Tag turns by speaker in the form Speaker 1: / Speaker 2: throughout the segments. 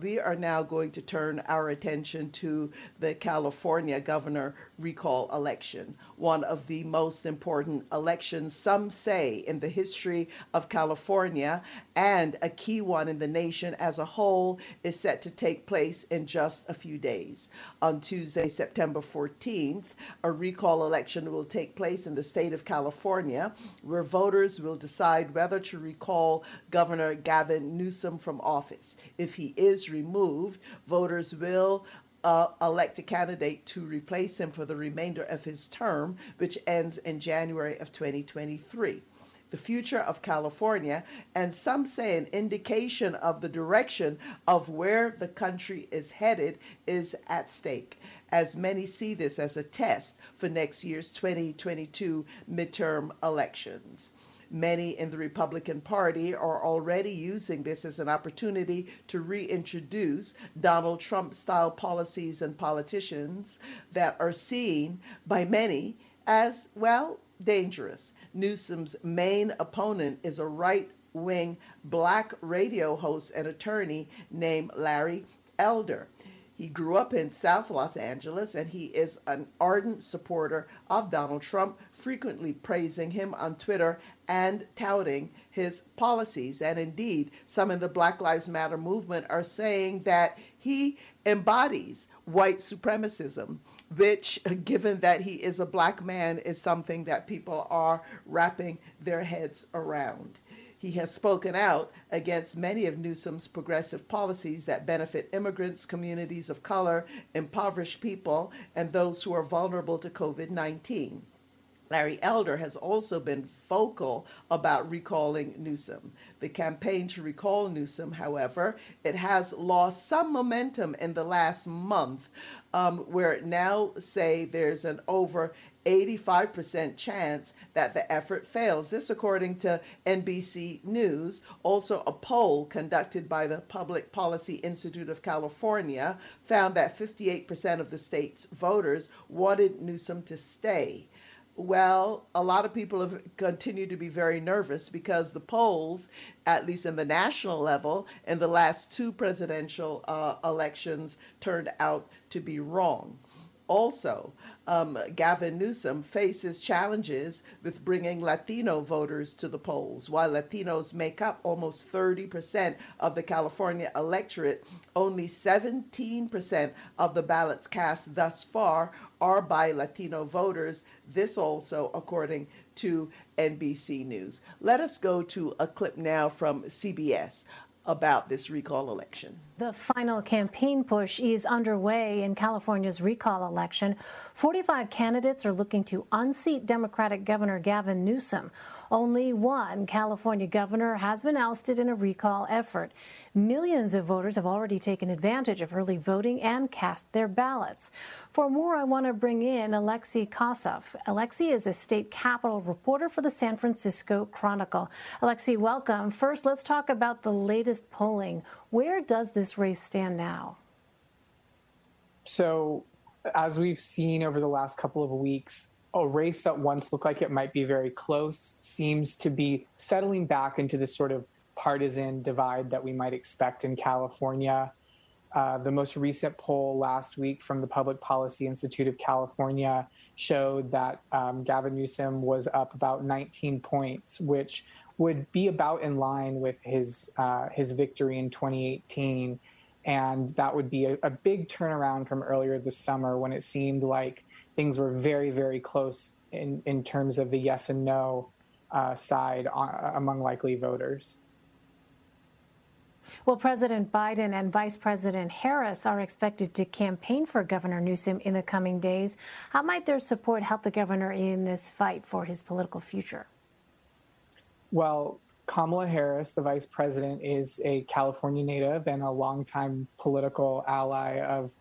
Speaker 1: We are now going to turn our attention to the California governor recall election, one of the most important elections, some say, in the history of California, and a key one in the nation as a whole, is set to take place in just a few days. On Tuesday, September 14th, a recall election will take place in the state of California, where voters will decide whether to recall Governor Gavin Newsom from office. If he is removed, voters will uh, elect a candidate to replace him for the remainder of his term, which ends in January of 2023 the future of California, and some say an indication of the direction of where the country is headed is at stake, as many see this as a test for next year's 2022 midterm elections. Many in the Republican Party are already using this as an opportunity to reintroduce Donald Trump style policies and politicians that are seen by many as, well, dangerous. Newsom's main opponent is a right wing black radio host and attorney named Larry Elder. He grew up in South Los Angeles and he is an ardent supporter of Donald Trump, frequently praising him on Twitter and touting his policies. And indeed, some in the Black Lives Matter movement are saying that he embodies white supremacism, which, uh, given that he is a black man, is something that people are wrapping their heads around. He has spoken out against many of Newsom's progressive policies that benefit immigrants, communities of color, impoverished people, and those who are vulnerable to COVID 19. Larry Elder has also been vocal about recalling Newsom. The campaign to recall Newsom, however, it has lost some momentum in the last month, um, where now say there's an over 85% chance that the effort fails. This, according to NBC News, also a poll conducted by the Public Policy Institute of California found that 58% of the state's voters wanted Newsom to stay. Well, a lot of people have continued to be very nervous because the polls, at least in the national level, in the last two presidential uh, elections, turned out to be wrong. Also, um, Gavin Newsom faces challenges with bringing Latino voters to the polls. While Latinos make up almost 30% of the California electorate, only 17% of the ballots cast thus far are by Latino voters. This also, according to NBC News. Let us go to a clip now from CBS about this recall election.
Speaker 2: The final campaign push is underway in California's recall election. 45 candidates are looking to unseat Democratic Governor Gavin Newsom. Only one California governor has been ousted in a recall effort. Millions of voters have already taken advantage of early voting and cast their ballots. For more, I want to bring in Alexei Koseff. Alexei is a state capitol reporter for the San Francisco Chronicle. Alexei, welcome. First, let's talk about the latest polling. Where does this race stand now?
Speaker 3: So, as we've seen over the last couple of weeks, a race that once looked like it might be very close seems to be settling back into this sort of partisan divide that we might expect in California. Uh, the most recent poll last week from the Public Policy Institute of California showed that um, Gavin Newsom was up about 19 points, which would be about in line with his uh, his victory in 2018, and that would be a, a big turnaround from earlier this summer when it seemed like things were very very close in in terms of the yes and no uh, side on, among likely voters.
Speaker 2: Well, President Biden and Vice President Harris are expected to campaign for Governor Newsom in the coming days. How might their support help the governor in this fight for his political future?
Speaker 3: Well, Kamala Harris, the vice president, is a California native and a longtime political ally of,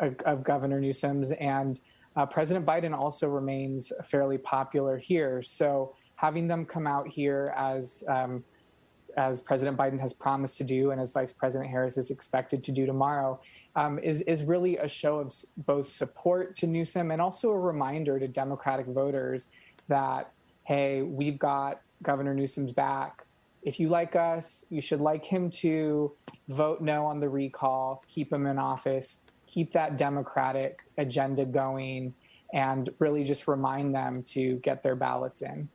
Speaker 3: of, Governor Newsom's. And uh, President Biden also remains fairly popular here. So having them come out here as um, as President Biden has promised to do, and as Vice President Harris is expected to do tomorrow, um, is is really a show of both support to Newsom and also a reminder to Democratic voters that hey, we've got Governor Newsom's back. if you like us, you should like him to vote no on the recall, keep him in office, keep that Democratic agenda going, and really just remind them to get their ballots in.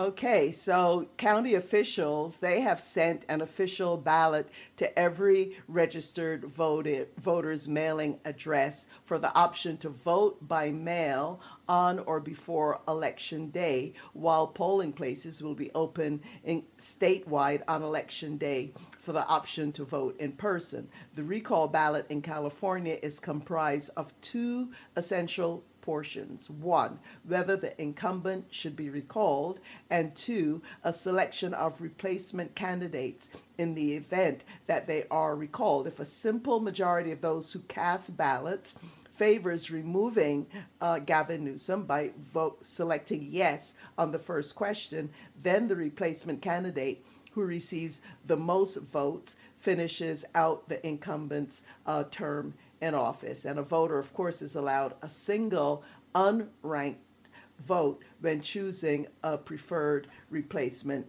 Speaker 1: Okay, so county officials, they have sent an official ballot to every registered voted, voter's mailing address for the option to vote by mail on or before election day, while polling places will be open in statewide on election day for the option to vote in person. The recall ballot in California is comprised of two essential portions. One, whether the incumbent should be recalled, and two, a selection of replacement candidates in the event that they are recalled. If a simple majority of those who cast ballots favors removing uh, Gavin Newsom by vote selecting yes on the first question, then the replacement candidate who receives the most votes finishes out the incumbent's uh, term in office. And a voter, of course, is allowed a single unranked vote when choosing a preferred replacement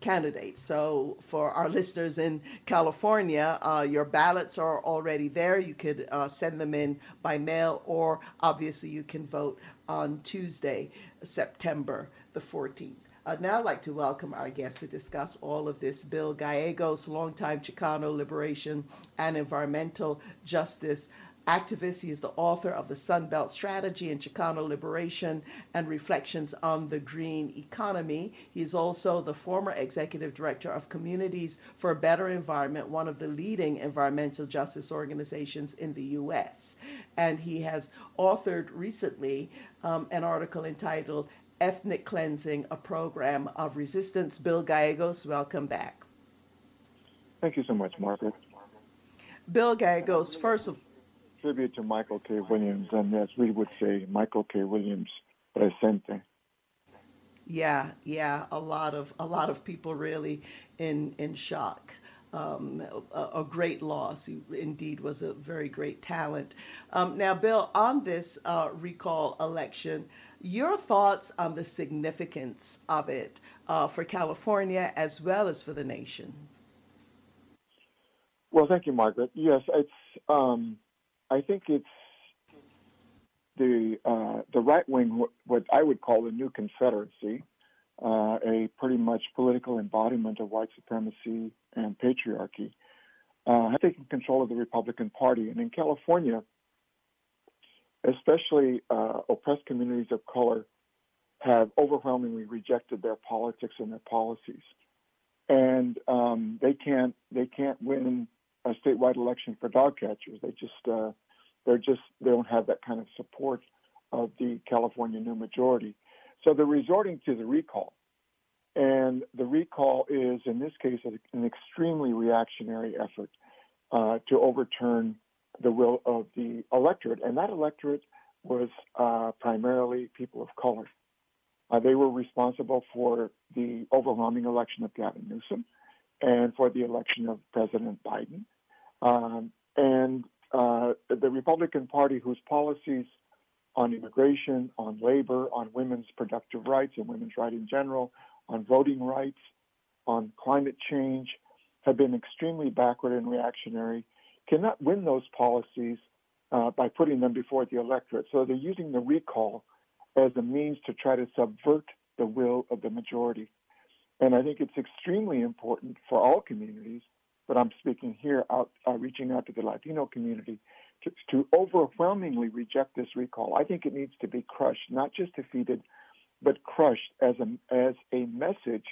Speaker 1: candidate. So, for our listeners in California, uh, your ballots are already there. You could uh, send them in by mail, or obviously, you can vote on Tuesday, September the 14th. I'd now like to welcome our guest to discuss all of this. Bill Gallegos, longtime Chicano liberation and environmental justice activist. He is the author of the Sun Belt Strategy and Chicano Liberation and Reflections on the Green Economy. He is also the former executive director of Communities for a Better Environment, one of the leading environmental justice organizations in the U.S. And he has authored recently um, an article entitled Ethnic Cleansing, a Program of Resistance. Bill Gallegos, welcome back.
Speaker 4: Thank you so much, Margaret.
Speaker 1: Bill Gallegos, first of
Speaker 4: tribute to Michael K. Williams, and as we would say, Michael K. Williams presente.
Speaker 1: Yeah, yeah, a lot of a lot of people really in in shock. Um, a, a, great loss. He indeed was a very great talent. Um, now, Bill, on this uh, recall election, your thoughts on the significance of it uh, for California as well as for the nation?
Speaker 4: Well, thank you, Margaret. Yes, it's. Um, I think it's the uh, the right wing, what I would call the new Confederacy, uh, a pretty much political embodiment of white supremacy and patriarchy, uh, have taken control of the Republican Party. And in California, especially uh, oppressed communities of color have overwhelmingly rejected their politics and their policies, and um, they can't they can't win a statewide election for dog catchers. They just uh, they're just they don't have that kind of support of the California new majority. So they're resorting to the recall. And the recall is, in this case, an extremely reactionary effort uh, to overturn the will of the electorate. And that electorate was uh, primarily people of color. Uh, they were responsible for the overwhelming election of Gavin Newsom and for the election of President Biden. Um, and uh, the Republican Party, whose policies on immigration, on labor, on women's productive rights and women's rights in general, on voting rights, on climate change, have been extremely backward and reactionary, cannot win those policies uh, by putting them before the electorate. So they're using the recall as a means to try to subvert the will of the majority. And I think it's extremely important for all communities but I'm speaking here out, uh, reaching out to the Latino community to, to overwhelmingly reject this recall. I think it needs to be crushed, not just defeated, but crushed as a, as a message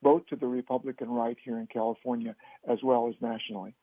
Speaker 4: both to the Republican right here in California as well as nationally.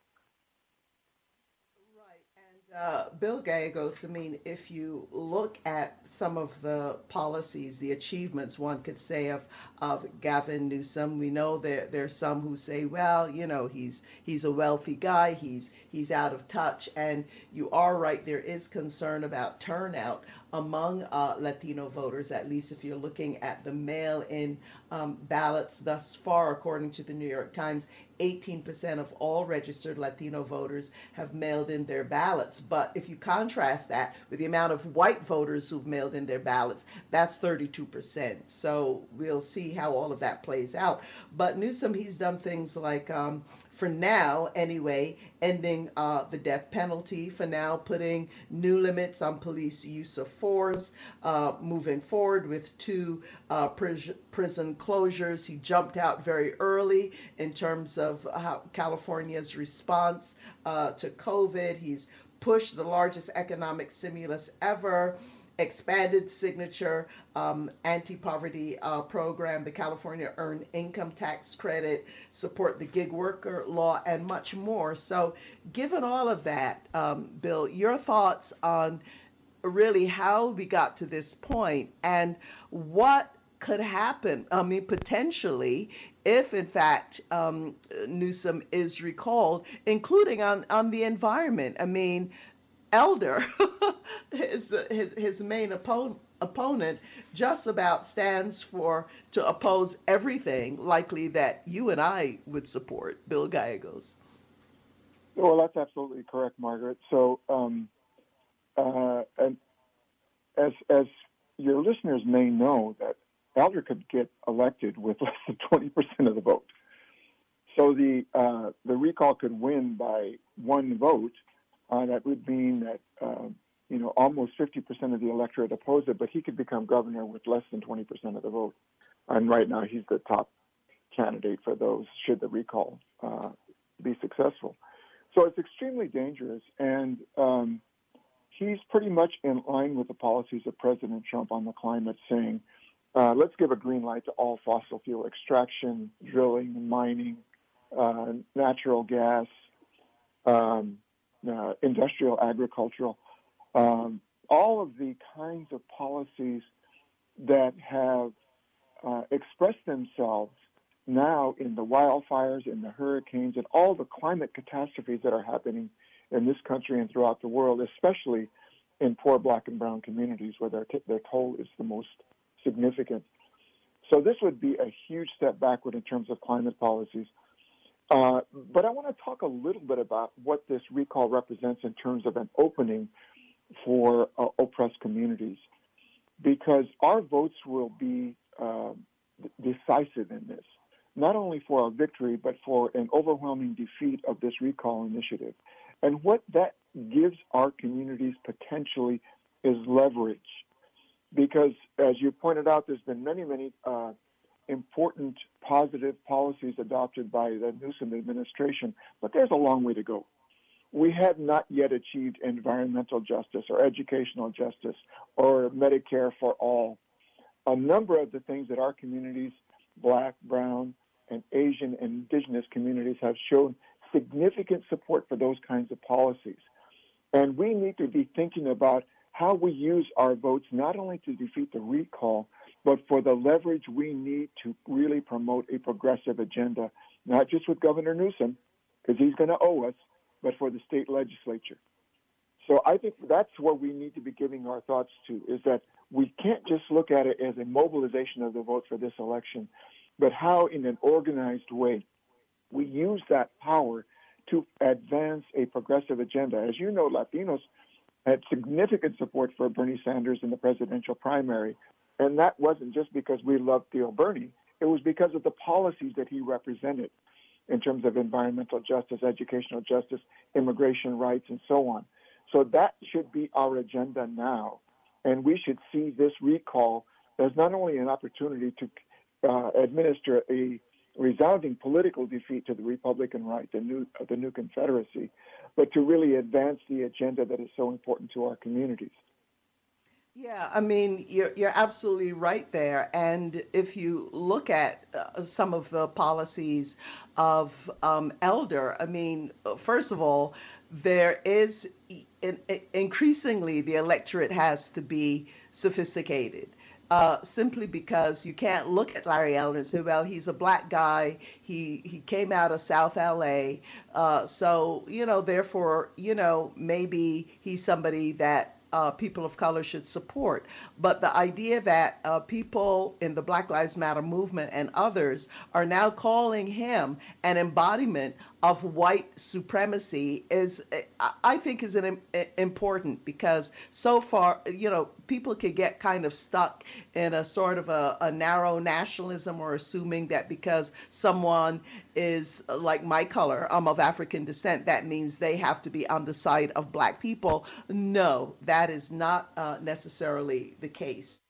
Speaker 1: Uh, Bill Gallegos, I mean, if you look at some of the policies, the achievements, one could say of of Gavin Newsom, we know there there's some who say, well, you know, he's he's a wealthy guy, he's he's out of touch, and you are right, there is concern about turnout among uh, Latino voters, at least if you're looking at the mail in um, ballots thus far, according to the New York Times, 18% of all registered Latino voters have mailed in their ballots. But if you contrast that with the amount of white voters who've mailed in their ballots, that's 32%. So we'll see how all of that plays out. But Newsom, he's done things like um, for now anyway, ending uh, the death penalty, for now putting new limits on police use of force, uh, moving forward with two uh, pris- prison closures. He jumped out very early in terms of how California's response uh, to COVID. He's pushed the largest economic stimulus ever expanded signature um, anti-poverty uh, program, the California Earned Income Tax Credit, support the gig worker law, and much more. So, given all of that, um, Bill, your thoughts on really how we got to this point and what could happen? I mean, potentially, if in fact um, Newsom is recalled, including on, on the environment. I mean, Elder, his, his, his main opponent, opponent just about stands for to oppose everything likely that you and I would support, Bill Gallegos.
Speaker 4: Well, that's absolutely correct, Margaret. So, um, uh, and as as your listeners may know, that Elder could get elected with less than twenty percent of the vote. So the uh, the recall could win by one vote, uh, that would mean that uh, you know almost 50% of the electorate oppose it, but he could become governor with less than 20% of the vote. And right now, he's the top candidate for those should the recall uh, be successful. So it's extremely dangerous, and um, he's pretty much in line with the policies of President Trump on the climate, saying, uh, let's give a green light to all fossil fuel extraction, drilling, mining, uh, natural gas, um, uh, industrial, agricultural, um, all of the kinds of policies that have uh, expressed themselves now in the wildfires, in the hurricanes, and all the climate catastrophes that are happening in this country and throughout the world, especially in poor black and brown communities where their, t- their toll is the most significant. So this would be a huge step backward in terms of climate policies. Uh, but I want to talk a little bit about what this recall represents in terms of an opening for uh, oppressed communities, because our votes will be uh, decisive in this, not only for our victory, but for an overwhelming defeat of this recall initiative. And what that gives our communities potentially is leverage. Because, as you pointed out, there's been many, many uh, important positive policies adopted by the Newsom administration, but there's a long way to go. We have not yet achieved environmental justice or educational justice or Medicare for all. A number of the things that our communities, black, brown, and Asian and indigenous communities have shown significant support for those kinds of policies. And we need to be thinking about how we use our votes not only to defeat the recall, but for the leverage we need to really promote a progressive agenda, not just with Governor Newsom, because he's going to owe us, but for the state legislature. So I think that's what we need to be giving our thoughts to is that we can't just look at it as a mobilization of the vote for this election, but how in an organized way we use that power to advance a progressive agenda. As you know, Latinos had significant support for Bernie Sanders in the presidential primary. And that wasn't just because we loved Tío Bernie. It was because of the policies that he represented in terms of environmental justice, educational justice, immigration rights, and so on. So that should be our agenda now. And we should see this recall as not only an opportunity to uh, administer a resounding political defeat to the Republican right, the new, the new Confederacy, but to really advance the agenda that is so important to our communities.
Speaker 1: Yeah, I mean, you're, you're absolutely right there. And if you look at uh, some of the policies of um, Elder, I mean, first of all, there is in, in, increasingly the electorate has to be sophisticated. Uh, simply because you can't look at Larry Elder and say, well, he's a black guy. He he came out of South LA, uh, so you know, therefore, you know, maybe he's somebody that uh, people of color should support. But the idea that uh, people in the Black Lives Matter movement and others are now calling him an embodiment of white supremacy is, I think, is an important because so far, you know, people could get kind of stuck in a sort of a, a narrow nationalism or assuming that because someone is like my color, I'm of African descent, that means they have to be on the side of black people. No, that is not uh, necessarily the case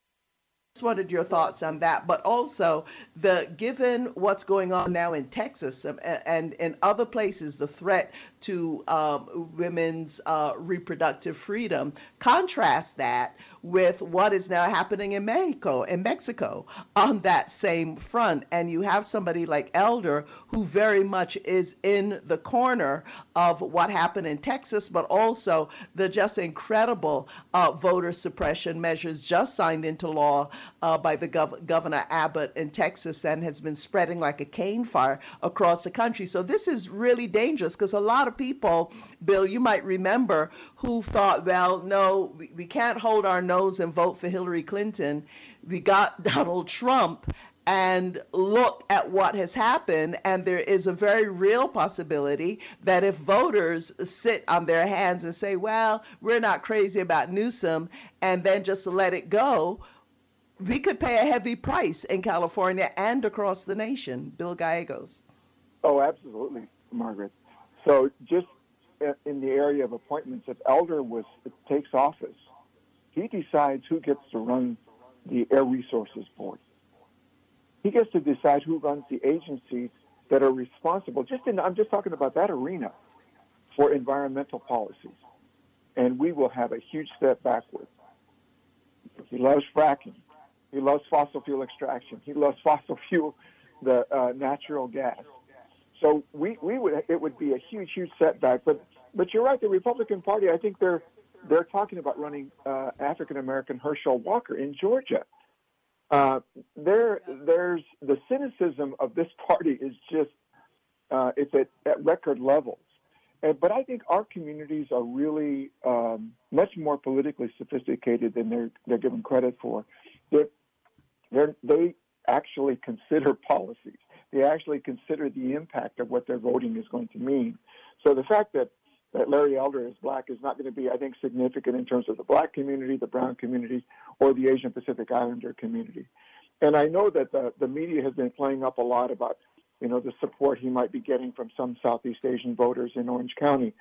Speaker 1: just wanted your thoughts on that, but also the given what's going on now in Texas and, in other places, the threat to um, women's uh, reproductive freedom. Contrast that with what is now happening in Mexico, in Mexico, on that same front, and you have somebody like Elder who very much is in the corner of what happened in Texas, but also the just incredible uh, voter suppression measures just signed into law uh, by the gov- Governor Abbott in Texas and has been spreading like a cane fire across the country. So this is really dangerous because a lot of people, Bill, you might remember, who thought, well, no, we, we can't hold our nose and vote for Hillary Clinton. We got Donald Trump and look at what has happened. And there is a very real possibility that if voters sit on their hands and say, well, we're not crazy about Newsom, and then just let it go, we could pay a heavy price in California and across the nation. Bill Gallegos.
Speaker 4: Oh, absolutely, Margaret. So just in the area of appointments, if Elder was takes office, he decides who gets to run the Air Resources Board. He gets to decide who runs the agencies that are responsible. Just in, I'm just talking about that arena for environmental policies, and we will have a huge step backward. He loves fracking. He loves fossil fuel extraction. He loves fossil fuel, the uh, natural gas. So we, we would it would be a huge huge setback. But but you're right. The Republican Party, I think they're they're talking about running uh, African American Herschel Walker in Georgia. Uh, there there's the cynicism of this party is just uh, it's at, at record levels. And, but I think our communities are really um, much more politically sophisticated than they're they're given credit for. They're, they're, they actually consider policies. They actually consider the impact of what their voting is going to mean. So the fact that, that Larry Elder is black is not going to be, I think, significant in terms of the black community, the brown community, or the Asian Pacific Islander community. And I know that the, the media has been playing up a lot about, you know, the support he might be getting from some Southeast Asian voters in Orange County.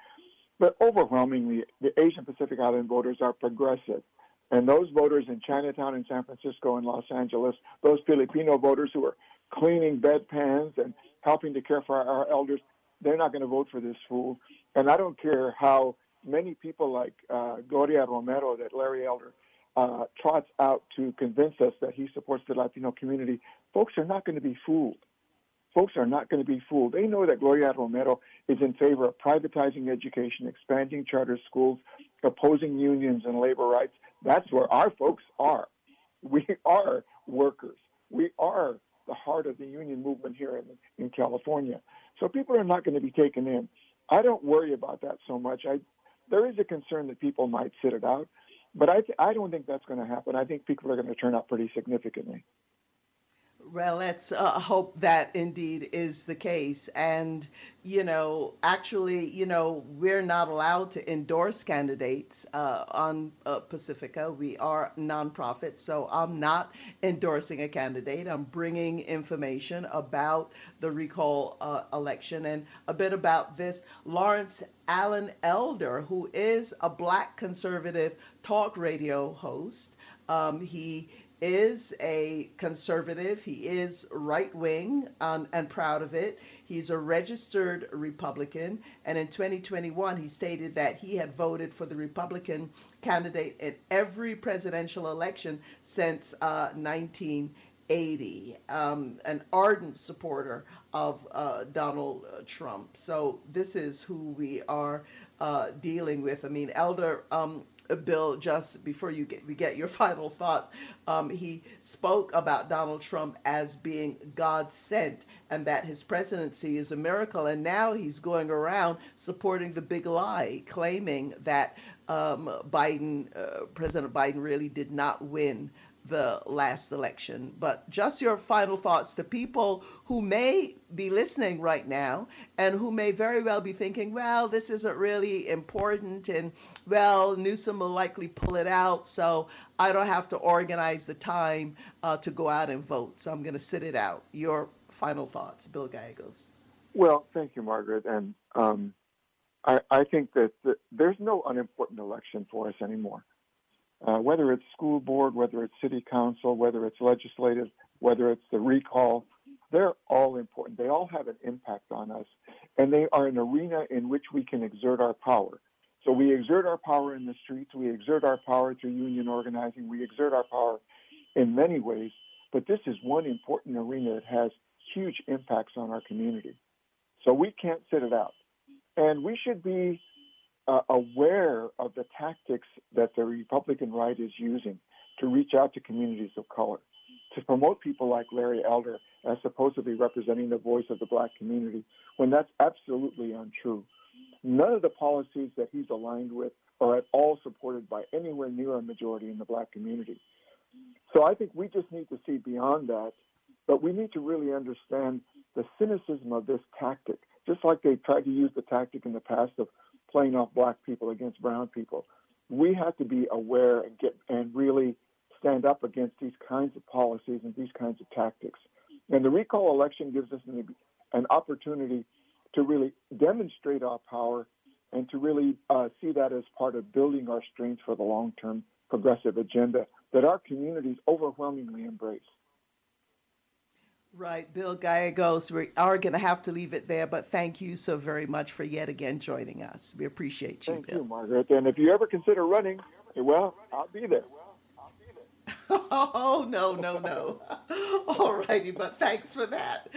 Speaker 4: But overwhelmingly, the Asian Pacific Island voters are progressive. And those voters in Chinatown and San Francisco and Los Angeles, those Filipino voters who are cleaning bedpans and helping to care for our, our elders, they're not going to vote for this fool. And I don't care how many people like uh, Gloria Romero, that Larry Elder, uh, trots out to convince us that he supports the Latino community. Folks are not going to be fooled. Folks are not going to be fooled. They know that Gloria Romero is in favor of privatizing education, expanding charter schools, opposing unions and labor rights, that's where our folks are. We are workers. We are the heart of the union movement here in, in California. So people are not going to be taken in. I don't worry about that so much. I, there is a concern that people might sit it out, but I, th- I don't think that's going to happen. I think people are going to turn out pretty significantly.
Speaker 1: Well, let's uh, hope that indeed is the case. And, you know, actually, you know, we're not allowed to endorse candidates uh, on uh, Pacifica. We are nonprofit, so I'm not endorsing a candidate. I'm bringing information about the recall uh, election and a bit about this. Lawrence Allen Elder, who is a black conservative talk radio host, um, he is a conservative. He is right wing um, and proud of it. He's a registered Republican. And in 2021, he stated that he had voted for the Republican candidate in every presidential election since uh, 1980. Um, an ardent supporter of uh, Donald uh, Trump. So this is who we are uh, dealing with. I mean, Elder um, Bill, just before you get we get your final thoughts, um, he spoke about Donald Trump as being God sent and that his presidency is a miracle. And now he's going around supporting the big lie, claiming that um, Biden, uh, President Biden, really did not win the last election. But just your final thoughts to people who may be listening right now and who may very well be thinking, well, this isn't really important, and well, Newsom will likely pull it out, so I don't have to organize the time uh, to go out and vote, so I'm going to sit it out. Your final thoughts, Bill Gallegos.
Speaker 4: Well, thank you, Margaret. And um, I, I, think that the, there's no unimportant election for us anymore uh, whether it's school board, whether it's city council, whether it's legislative, whether it's the recall, they're all important. They all have an impact on us, and they are an arena in which we can exert our power. So we exert our power in the streets, we exert our power through union organizing, we exert our power in many ways, but this is one important arena that has huge impacts on our community. So we can't sit it out. And we should be uh, aware of the tactics that the Republican right is using to reach out to communities of color, to promote people like Larry Elder as supposedly representing the voice of the black community, when that's absolutely untrue. None of the policies that he's aligned with are at all supported by anywhere near a majority in the black community. So I think we just need to see beyond that, but we need to really understand the cynicism of this tactic, just like they tried to use the tactic in the past of playing off black people against brown people. We have to be aware and get and really stand up against these kinds of policies and these kinds of tactics. And the recall election gives us an, an opportunity to really demonstrate our power and to really uh, see that as part of building our strength for the long-term progressive agenda that our communities overwhelmingly embrace.
Speaker 1: Right, Bill Gallegos, we are going to have to leave it there, but thank you so very much for yet again joining us. We appreciate you,
Speaker 4: thank
Speaker 1: Bill.
Speaker 4: you, Margaret. And if you ever consider running, eh, well, I'll be there.
Speaker 1: oh, no, no, no. All righty, but thanks for that.